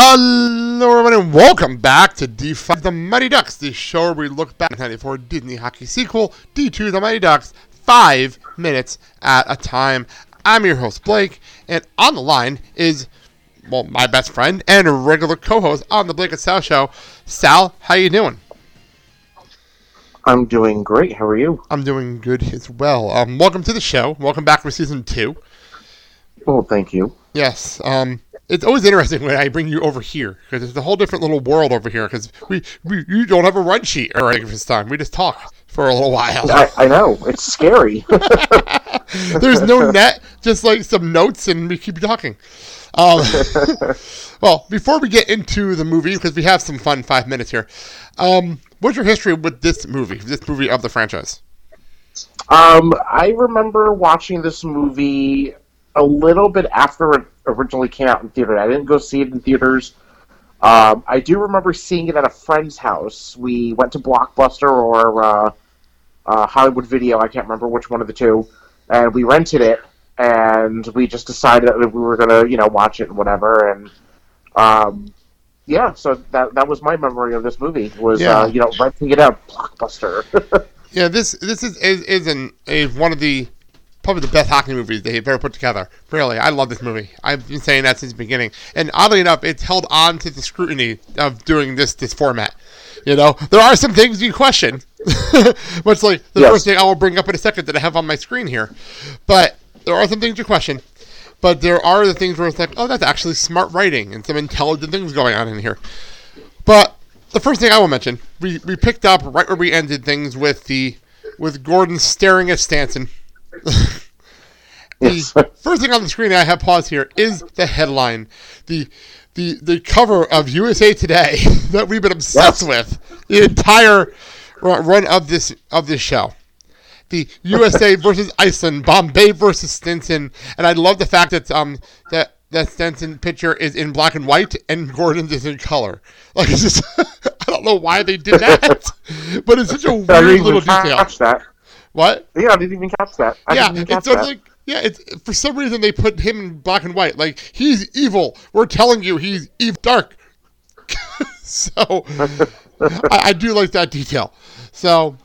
Hello, everyone, and welcome back to D5 The Mighty Ducks, the show where we look back at the 94 Disney hockey sequel, D2 The Mighty Ducks, five minutes at a time. I'm your host, Blake, and on the line is, well, my best friend and a regular co-host on the Blake and Sal show. Sal, how you doing? I'm doing great. How are you? I'm doing good as well. Um, welcome to the show. Welcome back for season two. Well, thank you. Yes. Um, it's always interesting when I bring you over here because it's a whole different little world over here because we, we you don't have a run sheet or anything this time. We just talk for a little while. I, I know it's scary. There's no net, just like some notes, and we keep talking. Um, well, before we get into the movie, because we have some fun five minutes here, um, what's your history with this movie, this movie of the franchise? um, I remember watching this movie a little bit after it originally came out in theater. I didn't go see it in theaters. Um, I do remember seeing it at a friend's house. We went to Blockbuster or uh, uh, Hollywood Video. I can't remember which one of the two, and we rented it. And we just decided that we were gonna, you know, watch it and whatever. And um, yeah, so that that was my memory of this movie was, Yeah. uh, you know, renting it at Blockbuster. Yeah, this this is is, is an is one of the probably the best hockey movies they've ever put together. Really, I love this movie. I've been saying that since the beginning, and oddly enough, it's held on to the scrutiny of doing this this format. You know, there are some things you question, much like the Yes. first thing I will bring up in a second that I have on my screen here. But there are some things you question. But there are the things where it's like, oh, that's actually smart writing and some intelligent things going on in here. But the first thing I will mention, we, we picked up right where we ended things with the with Gordon staring at Stanton. the first thing on the screen I have paused here is the headline, the the the cover of USA Today that we've been obsessed Yes. with the entire run of this of this show. The USA versus Iceland, Bombay versus Stansson, and I love the fact that um that that Stansson picture is in black and white and Gordon's is in color. Like it's just I don't know why they did that, but it's such a weird little detail. that. What? Yeah, I didn't even catch that. I yeah, catch it's that. like yeah, it's for some reason they put him in black and white. Like he's evil. We're telling you he's evil dark. so I, I do like that detail. So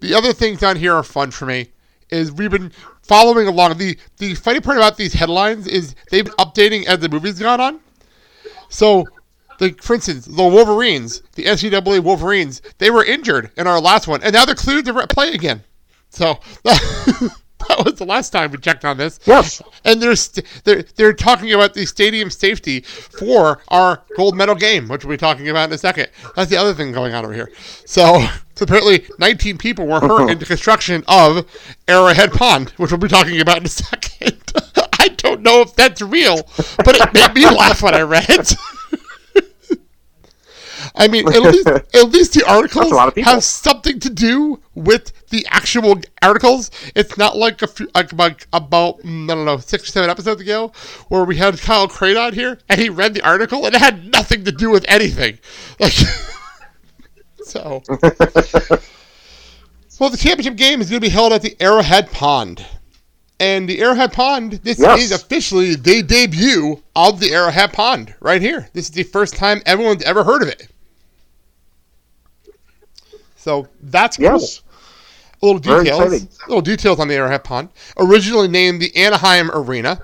the other things on here are fun for me. Is we've been following along. The the funny part about these headlines is they've been updating as the movie's gone on. So, like for instance, the Wolverines, the NCAA Wolverines, they were injured in our last one, and now they're cleared to play again. So that was the last time we checked on this. Yes. And they're st- they're they're talking about the stadium safety for our gold medal game, which we'll be talking about in a second. That's the other thing going on over here. So, so apparently, 19 people were hurt in the construction of Arrowhead Pond, which we'll be talking about in a second. I don't know if that's real, but it made me laugh when I read it. I mean, at least, at least the articles That's a lot of people. have something to do with the actual articles. It's not like a few, like about, about mm, I don't know six or seven episodes ago where we had Kyle Crane on here and he read the article and it had nothing to do with anything. Like, so, well, the championship game is going to be held at the Arrowhead Pond. And the Arrowhead Pond, this Yes. is officially the debut of the Arrowhead Pond right here. This is the first time everyone's ever heard of it. So that's cool. Yes. A little details. Little details on the Arrowhead Pond. Originally named the Anaheim Arena.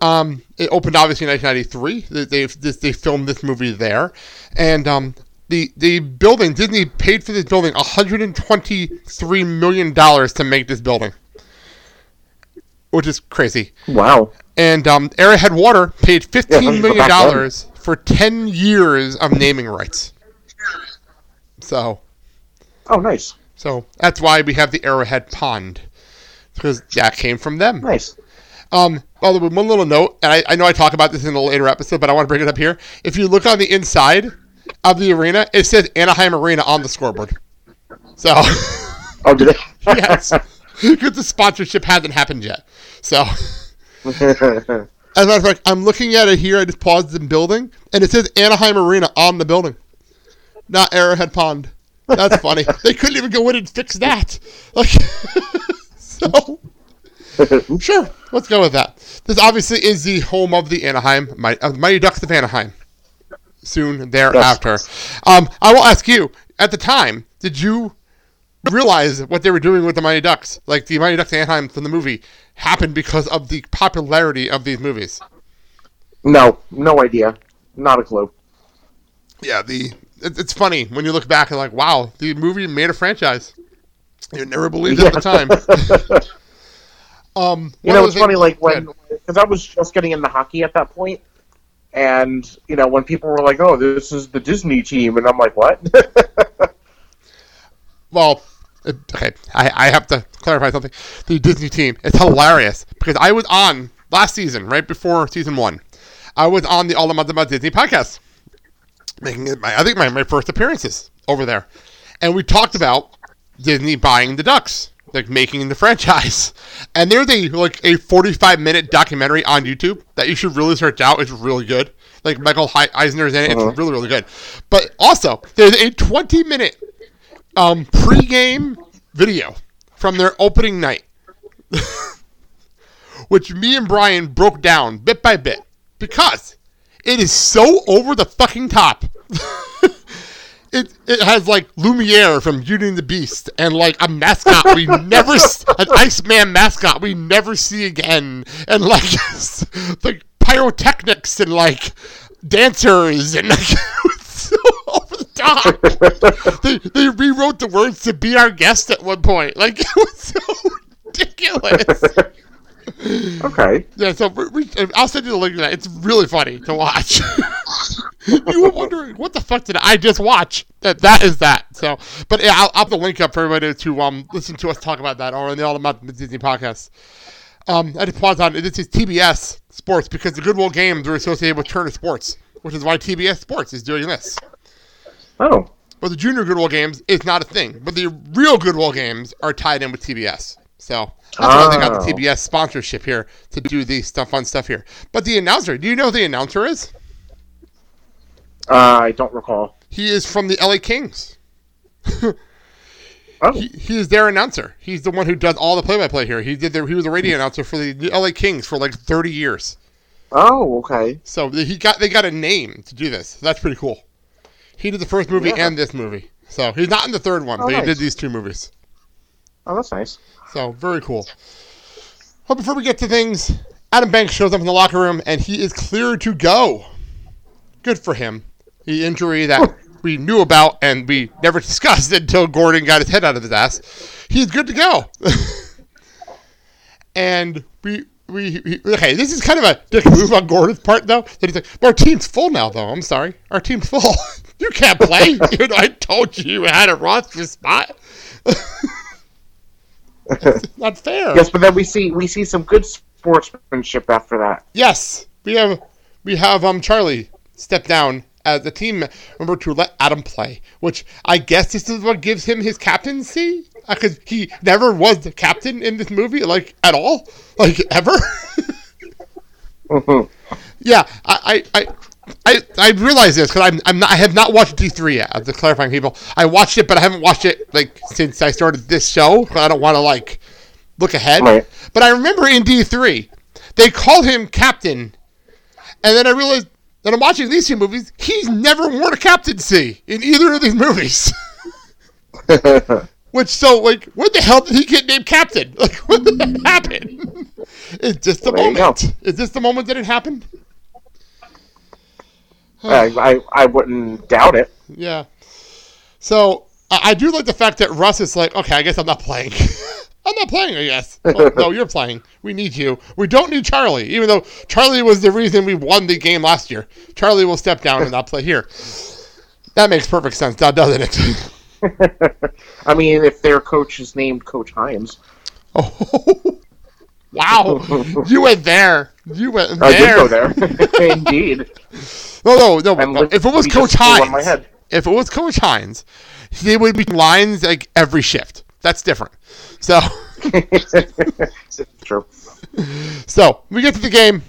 Um, it opened obviously in 1993. They they, they filmed this movie there, and um, the the building Disney paid for this building 123 million dollars to make this building, which is crazy. Wow. And um, Arrowhead Water paid Yeah, fifteen especially for million dollars for 10 years of naming rights. So Oh, nice. So that's why we have the Arrowhead Pond. Because that came from them. Nice. Um, way, one little note, and I, I know I talk about this in a later episode, but I want to bring it up here. If you look on the inside of the arena, it says Anaheim Arena on the scoreboard. So, Oh, did it? yes. Because the sponsorship hasn't happened yet. So, as a matter of fact, I'm looking at it here. I just paused the building, and it says Anaheim Arena on the building, not Arrowhead Pond. That's funny. they couldn't even go in and fix that. Like, so sure, let's go with that. This obviously is the home of the Anaheim Mi- of the Mighty Ducks of Anaheim. Soon thereafter, um, I will ask you. At the time, did you realize what they were doing with the Mighty Ducks? Like the Mighty Ducks of Anaheim from the movie happened because of the popularity of these movies. no, no idea. Not a clue. Yeah, the it, it's funny when you look back and like, wow, the movie made a franchise. You never believed it at the time. um, You know, it's funny, like when because I was just getting into hockey at that point, and you know when people were like, "Oh, this is the Disney team," and I'm like, "What?" well, it- okay, I, I have to clarify something. The Disney team, it's hilarious because I was on last season, right before season one. I was on the All About About Disney podcast, making it my, I think my, my first appearances over there, and we talked about Disney buying the Ducks, like making the franchise. And there's a like a 45 minute documentary on YouTube that you should really search out. It's really good. Like Michael Eisner's in it. It's really really good. But also there's a 20 minute um, pre-game video from their opening night, which me and Brian broke down bit by bit because it is so over the fucking top. it it has like Lumiere from Beauty and the Beast and like a mascot we never an Iceman mascot we never see again and like like pyrotechnics and like dancers and like so over the top. they they rewrote the words to be our guest at one point. Like it was so ridiculous. Okay. Yeah, so we, we, I'll send you the link to that. It's really funny to watch. you were wondering what the fuck did I just watch? That that is that. So, but yeah, I'll, I'll put the link up for everybody to um listen to us talk about that or in the All About the Disney podcast. Um, I just pause on this is TBS Sports because the Goodwill games are associated with Turner Sports, which is why TBS Sports is doing this. Oh, But the Junior Goodwill games is not a thing. But the real Goodwill games are tied in with TBS. So that's why they got the Oh. TBS sponsorship here to do the stuff fun stuff here. But the announcer, do you know who the announcer is? uh, I don't recall. He is from the LA Kings. Oh, He, he is their announcer. He's the one who does all the play-by-play here. He did. The, he was a radio announcer for the LA Kings for like 30 years. oh, okay. So he got they got a name to do this. So that's pretty cool. He did the first movie Yeah. and this movie. So he's not in the third one, Oh, but he did these two movies. Oh, that's nice. So very cool. Well, before we get to things, Adam Banks shows up in the locker room and he is cleared to go. Good for him. The injury that we knew about and we never discussed until Gordon got his head out of his ass. He's good to go. and we. We, we- okay, this is kind of a dick move on Gordon's part, though. That he's like, "Our team's full now, though. I'm sorry, our team's full. you can't play. you know, I told you you had a roster spot. It's not fair." Yes, but then we see we see some good sportsmanship after that. Yes, we have we have um Charlie step down as the team member to let Adam play, which I guess this is what gives him his captaincy because he never was the captain in this movie, like at all, like ever. yeah, I I. I I, I realize this because I'm, I'm not I have not watched D three yet. I'm just clarifying people. I watched it, but I haven't watched it like since I started this show. I don't want to like look ahead. Right. But I remember in D three, they called him captain, and then I realized that I'm watching these two movies. He's never worn a captaincy in either of these movies. Which so like, when the hell did he get named captain? Like, what did that happen? Is this the Well, there you go. moment? Is this the moment that it happened? I, I I wouldn't doubt it. Yeah. So I, I do like the fact that Russ is like, okay, I guess I'm not playing. I'm not playing, I guess. Well, oh, no, you're playing. We need you. We don't need Charlie, even though Charlie was the reason we won the game last year. Charlie will step down and not play here. That makes perfect sense, now doesn't it? I mean, if their coach is named Coach Himes, oh, wow. You went there. You went there. I did go there. Indeed. No, no, no. If it was Coach just flew on my Hines, if it was Coach Hines, they would be lines like every shift. That's different. So, True. so we get to the game.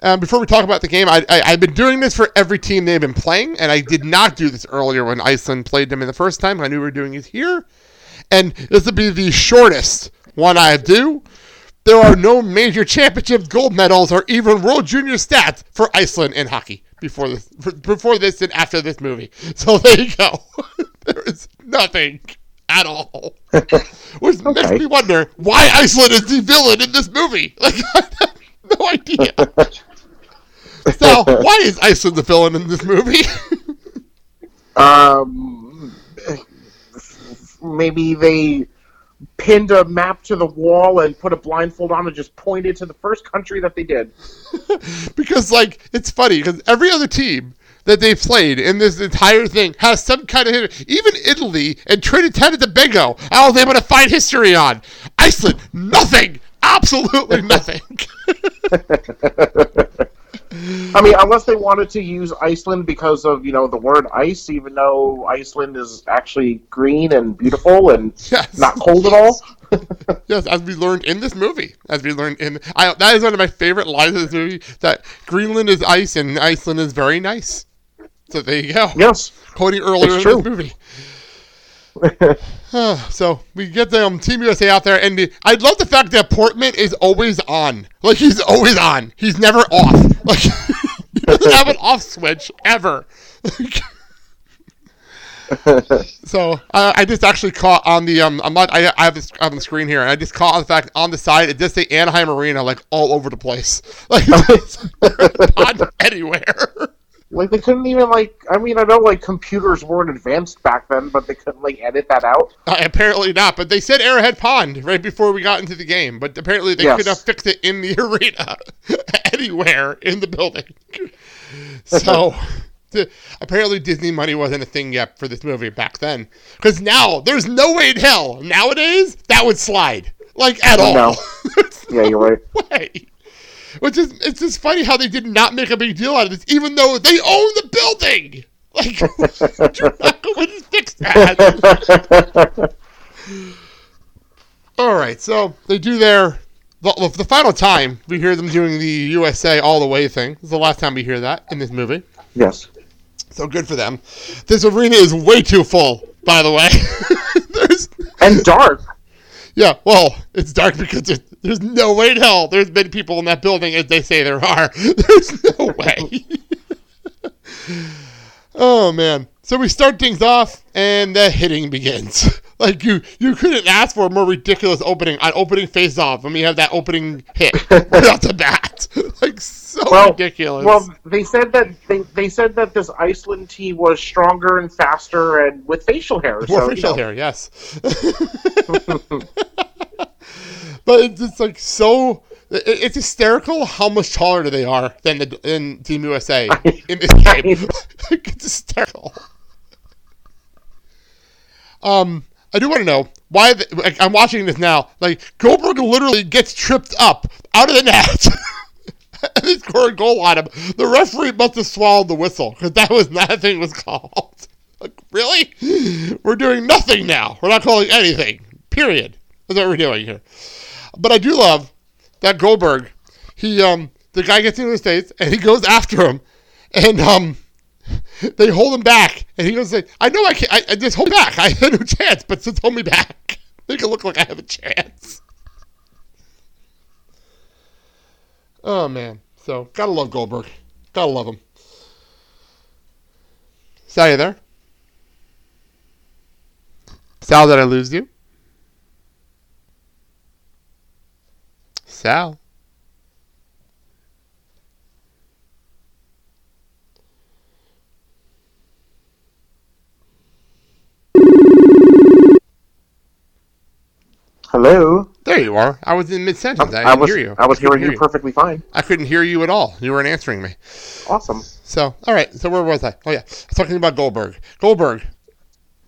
Um, before we talk about the game, I, I, I've been doing this for every team they've been playing, and I did not do this earlier when Iceland played them in the first time. I knew we were doing it here, and this will be the shortest one I do. There are no major championship gold medals or even World Junior stats for Iceland in hockey before this, before this and after this movie. So there you go. there is nothing at all, which makes me wonder why Iceland is the villain in this movie. Like, I have no idea. so why is Iceland the villain in this movie? Um, maybe they pinned a map to the wall and put a blindfold on and just pointed to the first country that they did. because like it's funny because every other team that they played in this entire thing has some kind of hit. Even Italy and Trinidad and Tobago, I was able to find history on. Iceland, nothing, absolutely nothing. I mean, unless they wanted to use Iceland because of you know the word ice, even though Iceland is actually green and beautiful and Yes. not cold at all. yes, as we learned in this movie, as we learned in, I, that is one of my favorite lines of this movie. That Greenland is ice and Iceland is very nice. So there you go. Yes. quoting earlier in true. this movie. So we get the um, Team USA out there, and the, I love the fact that Portman is always on. Like he's always on. He's never off. Like he doesn't have an off switch ever. so I, I just actually caught on the um I'm not I, I have this on the screen here and I just caught on the fact on the side it just say Anaheim Arena like all over the place like anywhere. Like they couldn't even like. I mean, I know like computers weren't advanced back then, but they couldn't like edit that out. Uh, apparently not, but they said Arrowhead Pond right before we got into the game. But apparently they Yes. could not fix it in the arena, anywhere in the building. So the, apparently Disney money wasn't a thing yet for this movie back then. Because now there's no way in hell nowadays that would slide like at all. No. Yeah, you're right. way. Which is it's just funny how they did not make a big deal out of this, even though they own the building. Like you're not going to fix that. All right, so they do their the, the final time we hear them doing the USA all the way thing. This is the last time we hear that in this movie. Yes. So good for them. This arena is way too full, by the way. And dark. yeah, well, it's dark because there's, there's no way in hell there's been people in that building as they say there are. There's no way. oh man. So we start things off and the hitting begins. Like you you couldn't ask for a more ridiculous opening on opening face off when we have that opening hit right off the bat. Like so Well, ridiculous. Well, they said that they, they said that this Iceland tea was stronger and faster and with facial hair. More so, facial you know. hair, yes. But it's just like so. it- It's hysterical how much taller they are than the than Team USA in this game. Like, it's hysterical. Um, I do want to know why. The, like, I'm watching this now. Like Goldberg literally gets tripped up out of the net. and they score a goal on him. The referee must have swallowed the whistle because that was nothing a was called. Like, really? We're doing nothing now. We're not calling anything. Period. That's what we're doing here. But I do love that Goldberg. He um the guy gets into the states and he goes after him, and um they hold him back, and he goes "I know I can't. I, I just hold back. I have no chance, but just hold me back. Make it look like I have a chance." Oh man, so gotta love Goldberg. Gotta love him. Sal, you there? Sal, did I lose you? Sal. Hello. There you are. I was in mid sentence. Um, I, I didn't was hear you. I was couldn't hearing you perfectly fine. I couldn't hear you at all. You weren't answering me. Awesome. So, all right. So where was I? Oh yeah, I was talking about Goldberg. Goldberg.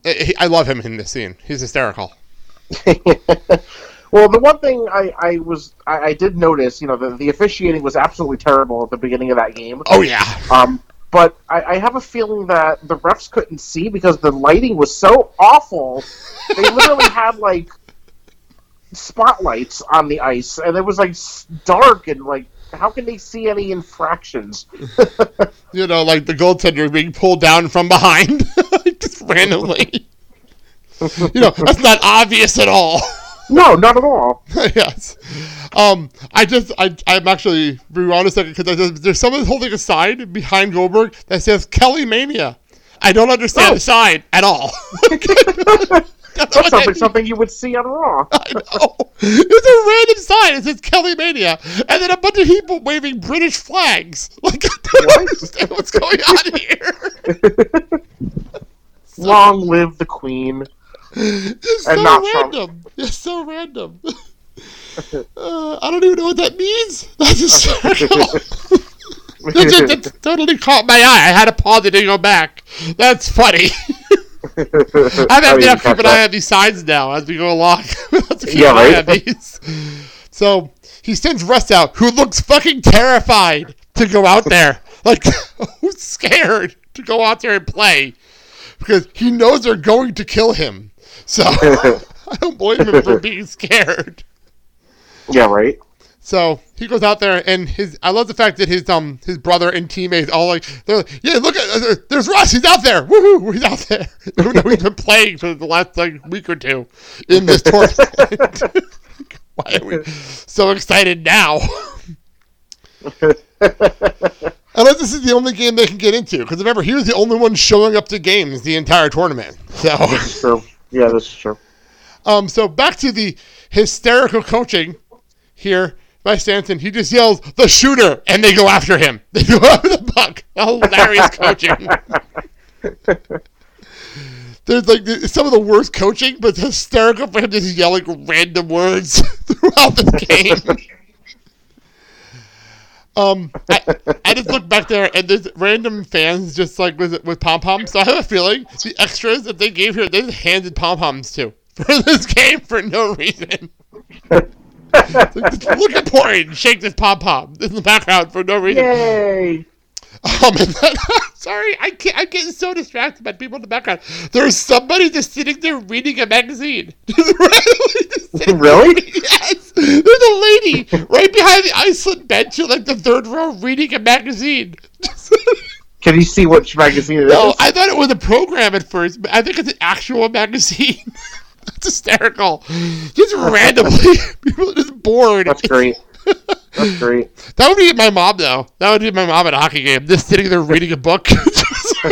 Eh, I, I love him in this scene. He's hysterical. Well, the one thing I, I was I, I did notice, you know, the, the officiating was absolutely terrible at the beginning of that game. Oh yeah. Um, but I, I have a feeling that the refs couldn't see because the lighting was so awful. They literally had like spotlights on the ice, and it was like dark and like. How can they see any infractions? You know, like the goaltender being pulled down from behind, just randomly. you know, that's not obvious at all. No, not at all. yes. Um, I just, I, I'm actually rewind a second because there's someone holding a sign behind Goldberg that says Kelly Mania. I don't understand Oh. the sign at all. That's That what sounds something you would see on Raw. I know. It's a random sign. It says Kelly Mania, and then a bunch of people waving British flags. Like, I don't understand what's going on here. Long live the Queen. It's And so not random. It's so random. Uh, I don't even know what that means. That's hysterical. that just that totally caught my eye. I had to pause it and go back. That's funny. I'm having to keep an eye on these signs now as we go along. Yeah, right? So he sends Russ out, who looks fucking terrified to go out there. Like, who's scared to go out there and play? Because he knows they're going to kill him. So I don't blame him for being scared. Yeah, right. So he goes out there, and his I love the fact that his um his brother and teammates all like they're like, yeah look at uh, there's Russ he's out there woohoo he's out there even though he's been playing for the last like week or two in this tournament. Why are we so excited now? Unless this is the only game they can get into, because remember he was the only one showing up to games the entire tournament. So. True. Yeah, that's true. Um, so back to the hysterical coaching here by Stanton. He just yells, "The shooter!" and they go after him. They go after the puck. Hilarious coaching. There's like some of the worst coaching, but it's hysterical for him just yelling random words throughout the game. Um, I, I just look back there and there's random fans just like with with pom poms. So I have a feeling the extras that they gave here, they just handed pom poms to for this game for no reason. Like, look at Porn, shake this pom pom in the background for no reason. Yay! Um, and then, sorry, I can't. I'm getting so distracted by people in the background. There's somebody just sitting there reading a magazine. Randomly there Really? Yes, there's a lady right behind the Iceland bench in like the third row reading a magazine. Can you see which magazine it is? no, I thought it was a program at first, but I think it's an actual magazine. That's hysterical. Just randomly, people are just bored. That's great. That's great. That would be my mom, though. That would be my mom at a hockey game, just sitting there reading a book.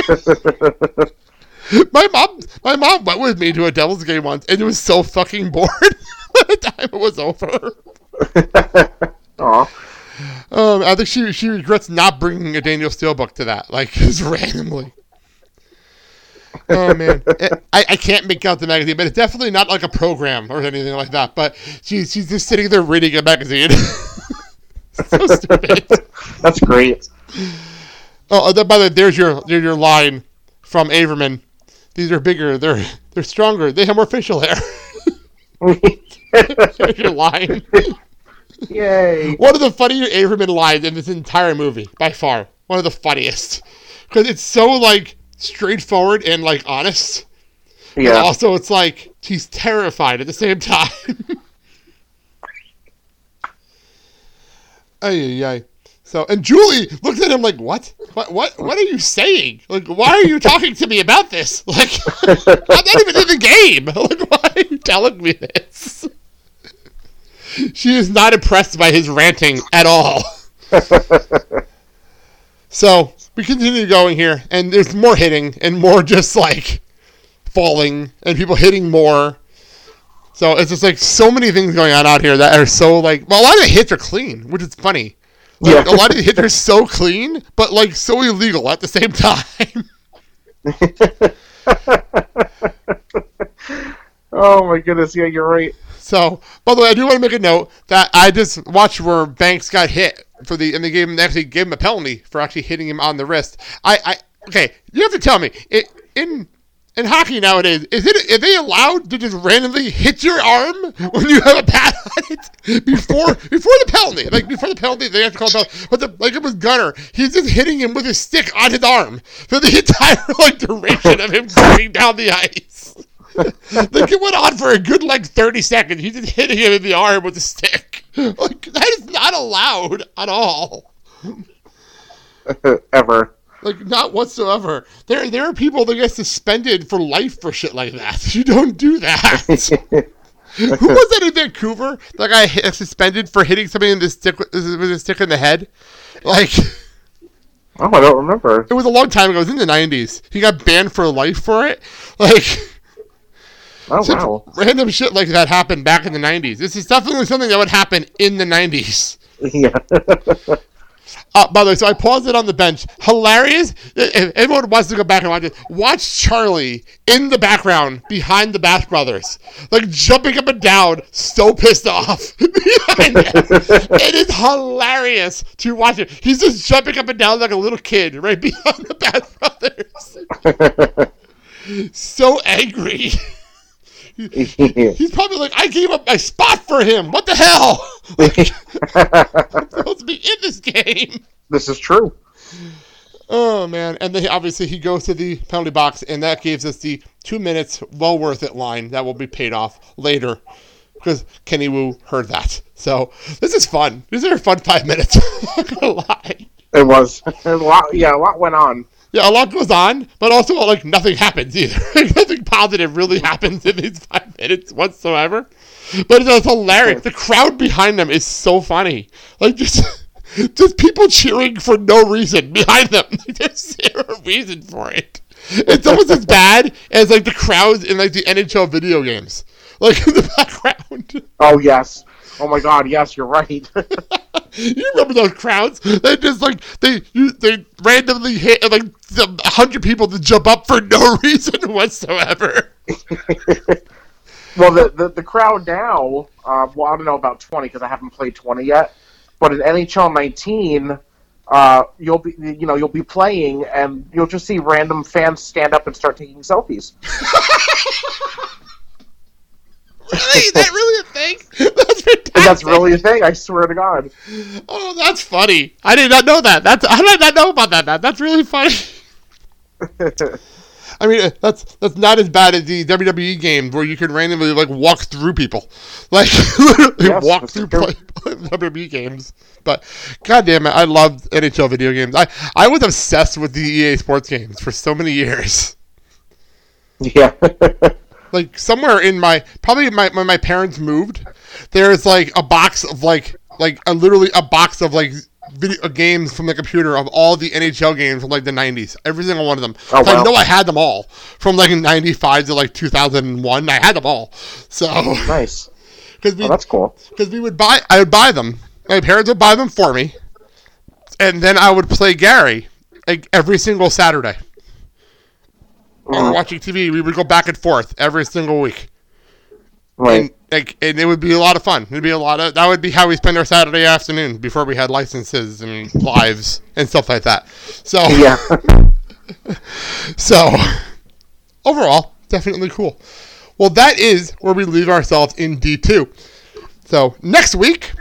my mom, my mom went with me to a Devils game once, and it was so fucking bored by the time it was over. Aw. Um, I think she she regrets not bringing a Danielle Steel book to that, like just randomly. oh man, I, I can't make out the magazine, but it's definitely not like a program or anything like that. But she's she's just sitting there reading a magazine. so stupid. That's great. Oh, uh, by the way, there's your there's your line from Averman. These are bigger. They're they're stronger. They have more facial hair. there's your line. Yay. One of the funnier Averman lines in this entire movie, by far. One of the funniest. Because it's so, like, straightforward and, like, honest. But Yeah. also, it's like, she's terrified at the same time. Ay, ay. So, and Julie looks at him like, what? What, what, what are you saying? Like, why are you talking to me about this? Like, I'm not even in the game. Like, why are you telling me this? She is not impressed by his ranting at all. so we continue going here, and there's more hitting and more just like falling and people hitting more. So it's just like so many things going on out here that are so like well a lot of the hits are clean, which is funny. Like, Yeah. a lot of the hits are so clean, but like so illegal at the same time. Oh my goodness, yeah, you're right. So, by the way, I do want to make a note that I just watched where Banks got hit for the, and they gave him they actually gave him a penalty for actually hitting him on the wrist. I, I okay, you have to tell me it, in in hockey nowadays is it are they allowed to just randomly hit your arm when you have a pad on it before before the penalty? Like before the penalty, they have to call it penalty. But the, like it was Gunnar, he's just hitting him with his stick on his arm for the entire like duration of him going down the ice. like it went on for a good like 30 seconds. He's just hitting him in the arm with a stick. Like that is not allowed at all. Ever. Like not whatsoever. There there are people that get suspended for life for shit like that. You don't do that. Who was that in Vancouver? That guy hit, suspended for hitting somebody in the stick with a stick in the head. Like Oh, I don't remember. it was a long time ago. It was in the 90s. He got banned for life for it. Like Oh wow. random shit like that happened back in the 90s. This is definitely something that would happen in the 90s. Yeah. Uh, by the way, so I paused it on the bench. Hilarious. If everyone wants to go back and watch it, watch Charlie in the background behind the Bash Brothers, like jumping up and down, so pissed off. it is hilarious to watch it. He's just jumping up and down like a little kid right behind the Bash Brothers. so angry. He's probably like, I gave up my spot for him. What the hell? I'm supposed to be in this game. this is true. Oh man! And then obviously he goes to the penalty box, and that gives us the two minutes, well worth it line that will be paid off later because Kenny Wu heard that. So this is fun. These are a fun five minutes. I'm not gonna lie. It was a lot. Yeah, a lot went on. Yeah, a lot goes on, but also like nothing happens either. nothing positive really happens in these five minutes whatsoever. But it's hilarious. The crowd behind them is so funny. Like just just people cheering for no reason behind them. There's zero reason for it. It's almost as bad as like the crowds in like the NHL video games. Like in the background. Oh yes. Oh my God. Yes, you're right. you remember those crowds? They just like they you, they randomly hit like a hundred people to jump up for no reason whatsoever. well, the, the the crowd now. Uh, well, I don't know about twenty because I haven't played twenty yet. But in NHL 19, uh, you'll be you know you'll be playing and you'll just see random fans stand up and start taking selfies. Really? Is that really a thing? That's. And that's really a thing. I swear to God. Oh, that's funny. I did not know that. That's I did not know about that? That that's really funny. I mean, uh, that's that's not as bad as the WWE games where you can randomly like walk through people, like literally Yes, walk through play, WWE games. But god damn it, I loved NHL video games. I I was obsessed with the EA Sports games for so many years. Yeah. like somewhere in my probably my when my parents moved, there's like a box of like like a literally a box of like video games from the computer of all the NHL games from like the 90s, every single one of them. Oh, So I know I had them all from like 95 to like 2001. I had them all. So nice. because we Oh, that's cool. because we would buy I would buy them. My parents would buy them for me, and then I would play Gary like every single Saturday. or Mhm. watching TV, we would go back and forth every single week. Right. And, like, and it would be a lot of fun. It'd be a lot of that would be how we spend our Saturday afternoon before we had licenses and lives and stuff like that. So yeah. so overall, definitely cool. Well, that is where we leave ourselves in D two. So next week,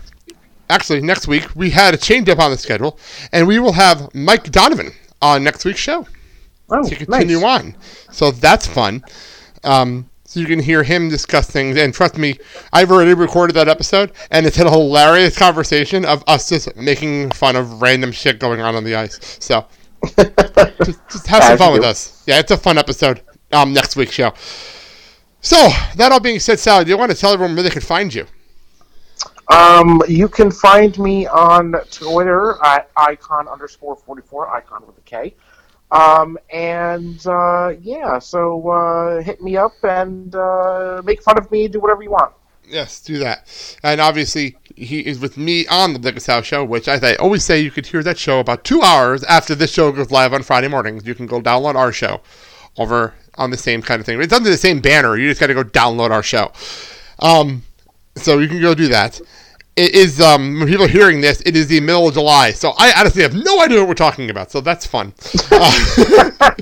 actually next week, we had a change up on the schedule, and we will have Mike Donovan on next week's show Oh, to continue nice. on. So that's fun. Um, you can hear him discuss things, and trust me, I've already recorded that episode, and it's a hilarious conversation of us just making fun of random shit going on on the ice. So just, just have some fun with us. Yeah, it's a fun episode. Um, next week's show. So that all being said, Sally, do you want to tell everyone where they can find you? Um, you can find me on Twitter at icon underscore forty four, icon with a K. Um, and uh, yeah, so uh, hit me up and uh, make fun of me, do whatever you want. Yes, do that. And obviously, he is with me on the Biggest House Show, which as I always say, you could hear that show about two hours after this show goes live on Friday mornings. You can go download our show over on the same kind of thing. It's under the same banner. You just got to go download our show. Um, so you can go do that. It is um, when people are hearing this, it is the middle of July, so I honestly have no idea what we're talking about. So that's fun. Uh,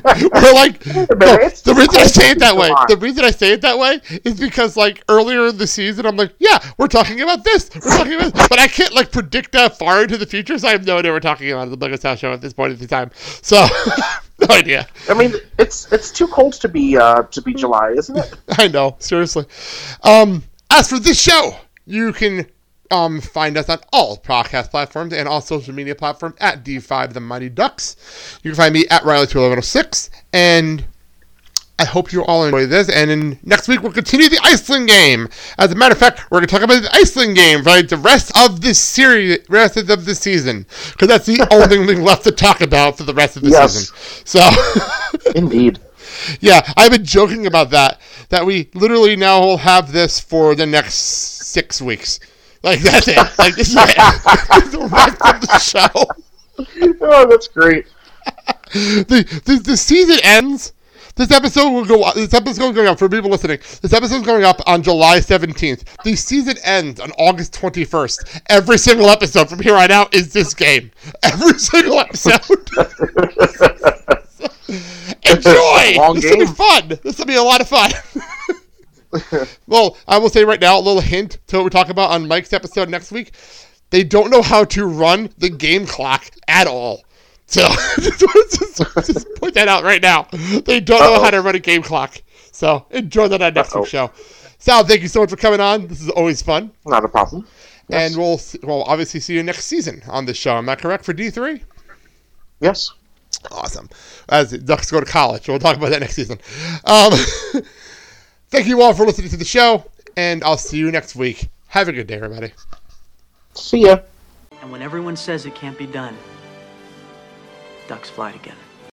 we're like no, the reason I say it that way. The reason I say it that way is because like earlier in the season, I'm like, yeah, we're talking about this, we're talking about, this. but I can't like predict that far into the future, so I have no idea we're talking about the Biggest House Show at this point in the time. So no idea. I mean, it's it's too cold to be uh, to be July, isn't it? I know, seriously. Um, as for this show, you can um, find us on all podcast platforms and all social media platforms at D5 The Mighty Ducks. You can find me at Riley21106, and I hope you all enjoy this. And in, next week, we'll continue the Iceland game. As a matter of fact, we're going to talk about the Iceland game for like, the rest of this series, rest of the season, because that's the only thing left to talk about for the rest of the Yes. season. So. Indeed. Yeah, I've been joking about that. That we literally now will have this for the next six weeks. Like that's it. Like this is it. the rest of the show. Oh, that's great. The, the the season ends. This episode will go. This episode going up for people listening. This episode is going up on July seventeenth. The season ends on August twenty first. Every single episode from here on out is this game. Every single episode. Enjoy. Long this will be game. fun. This will be a lot of fun. well, I will say right now, a little hint to what we talk about on Mike's episode next week. They don't know how to run the game clock at all. So just, just, just point that out right now. They don't know how to run a game clock. So enjoy that on next week's show. Sal, thank you so much for coming on. This is always fun. Not a problem. Yes. And we'll we'll obviously see you next season on this show. Am I correct for D three? Yes. Awesome. As the Ducks go to college, we'll talk about that next season. Um, thank you all for listening to the show, and I'll see you next week. Have a good day, everybody. See ya. And when everyone says it can't be done, ducks fly together.